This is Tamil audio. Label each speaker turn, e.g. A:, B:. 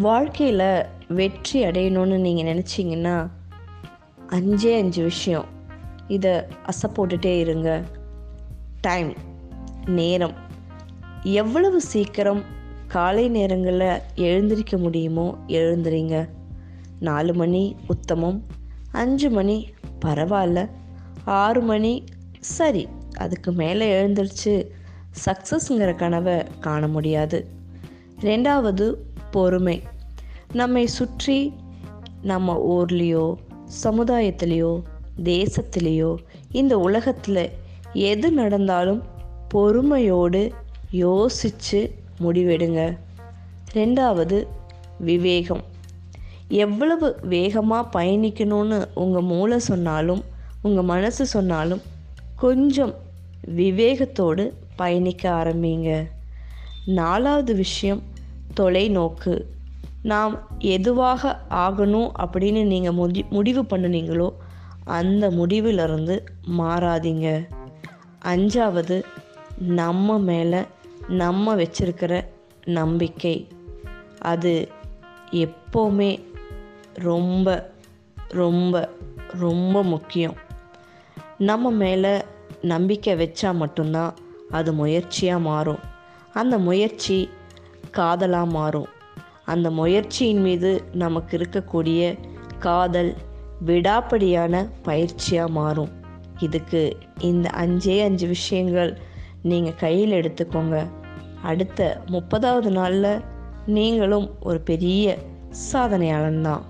A: வாழ்க்கையில் வெற்றி அடையணும்னு நீங்கள் நினச்சிங்கன்னா அஞ்சே அஞ்சு விஷயம். இதை அசப்போட்டுட்டே இருங்க. டைம் நேரம். எவ்வளவு சீக்கிரம் காலை நேரங்களில் எழுந்திருக்க முடியுமோ எழுந்துறீங்க நாலு மணி உத்தமம் அஞ்சு மணி பரவாயில்ல ஆறு மணி சரி அதுக்கு மேலே எழுந்திருச்சு சக்ஸஸ்ங்கிற கனவை காண முடியாது. ரெண்டாவது பொறுமை. நம்மை சுற்றி நம்ம ஊர்லேயோ சமுதாயத்திலேயோ தேசத்திலேயோ இந்த உலகத்தில் எது நடந்தாலும் பொறுமையோடு யோசித்து முடிவெடுங்க. ரெண்டாவது விவேகம். எவ்வளவு வேகமாக பயணிக்கணும்னு உங்கள் மூளை சொன்னாலும் உங்கள் மனசு சொன்னாலும் கொஞ்சம் விவேகத்தோடு பயணிக்க ஆரம்பிங்க. நாலாவது விஷயம் தொலைநோக்கு. நாம் எதுவாக ஆகணும் அப்படின்னு நீங்கள் முடி முடிவு பண்ணுனீங்களோ அந்த முடிவிலிருந்து மாறாதீங்க. அஞ்சாவது நம்ம மேலே நம்ம வச்சிருக்கிற நம்பிக்கை. அது எப்போவுமே ரொம்ப ரொம்ப ரொம்ப முக்கியம். நம்ம மேலே நம்பிக்கை வச்சா மட்டும்தான் அது முயற்சியாக மாறும். அந்த முயற்சி காதலாக மாறும். அந்த முயற்சியின் மீது நமக்கு இருக்கக்கூடிய காதல் விடாப்படியான பயிற்சியாக மாறும். இதுக்கு இந்த அஞ்சே அஞ்சு விஷயங்கள் நீங்கள் கையில் எடுத்துக்கோங்க. அடுத்த முப்பதாவது நாளில் நீங்களும் ஒரு பெரிய சாதனையாளன் தான்.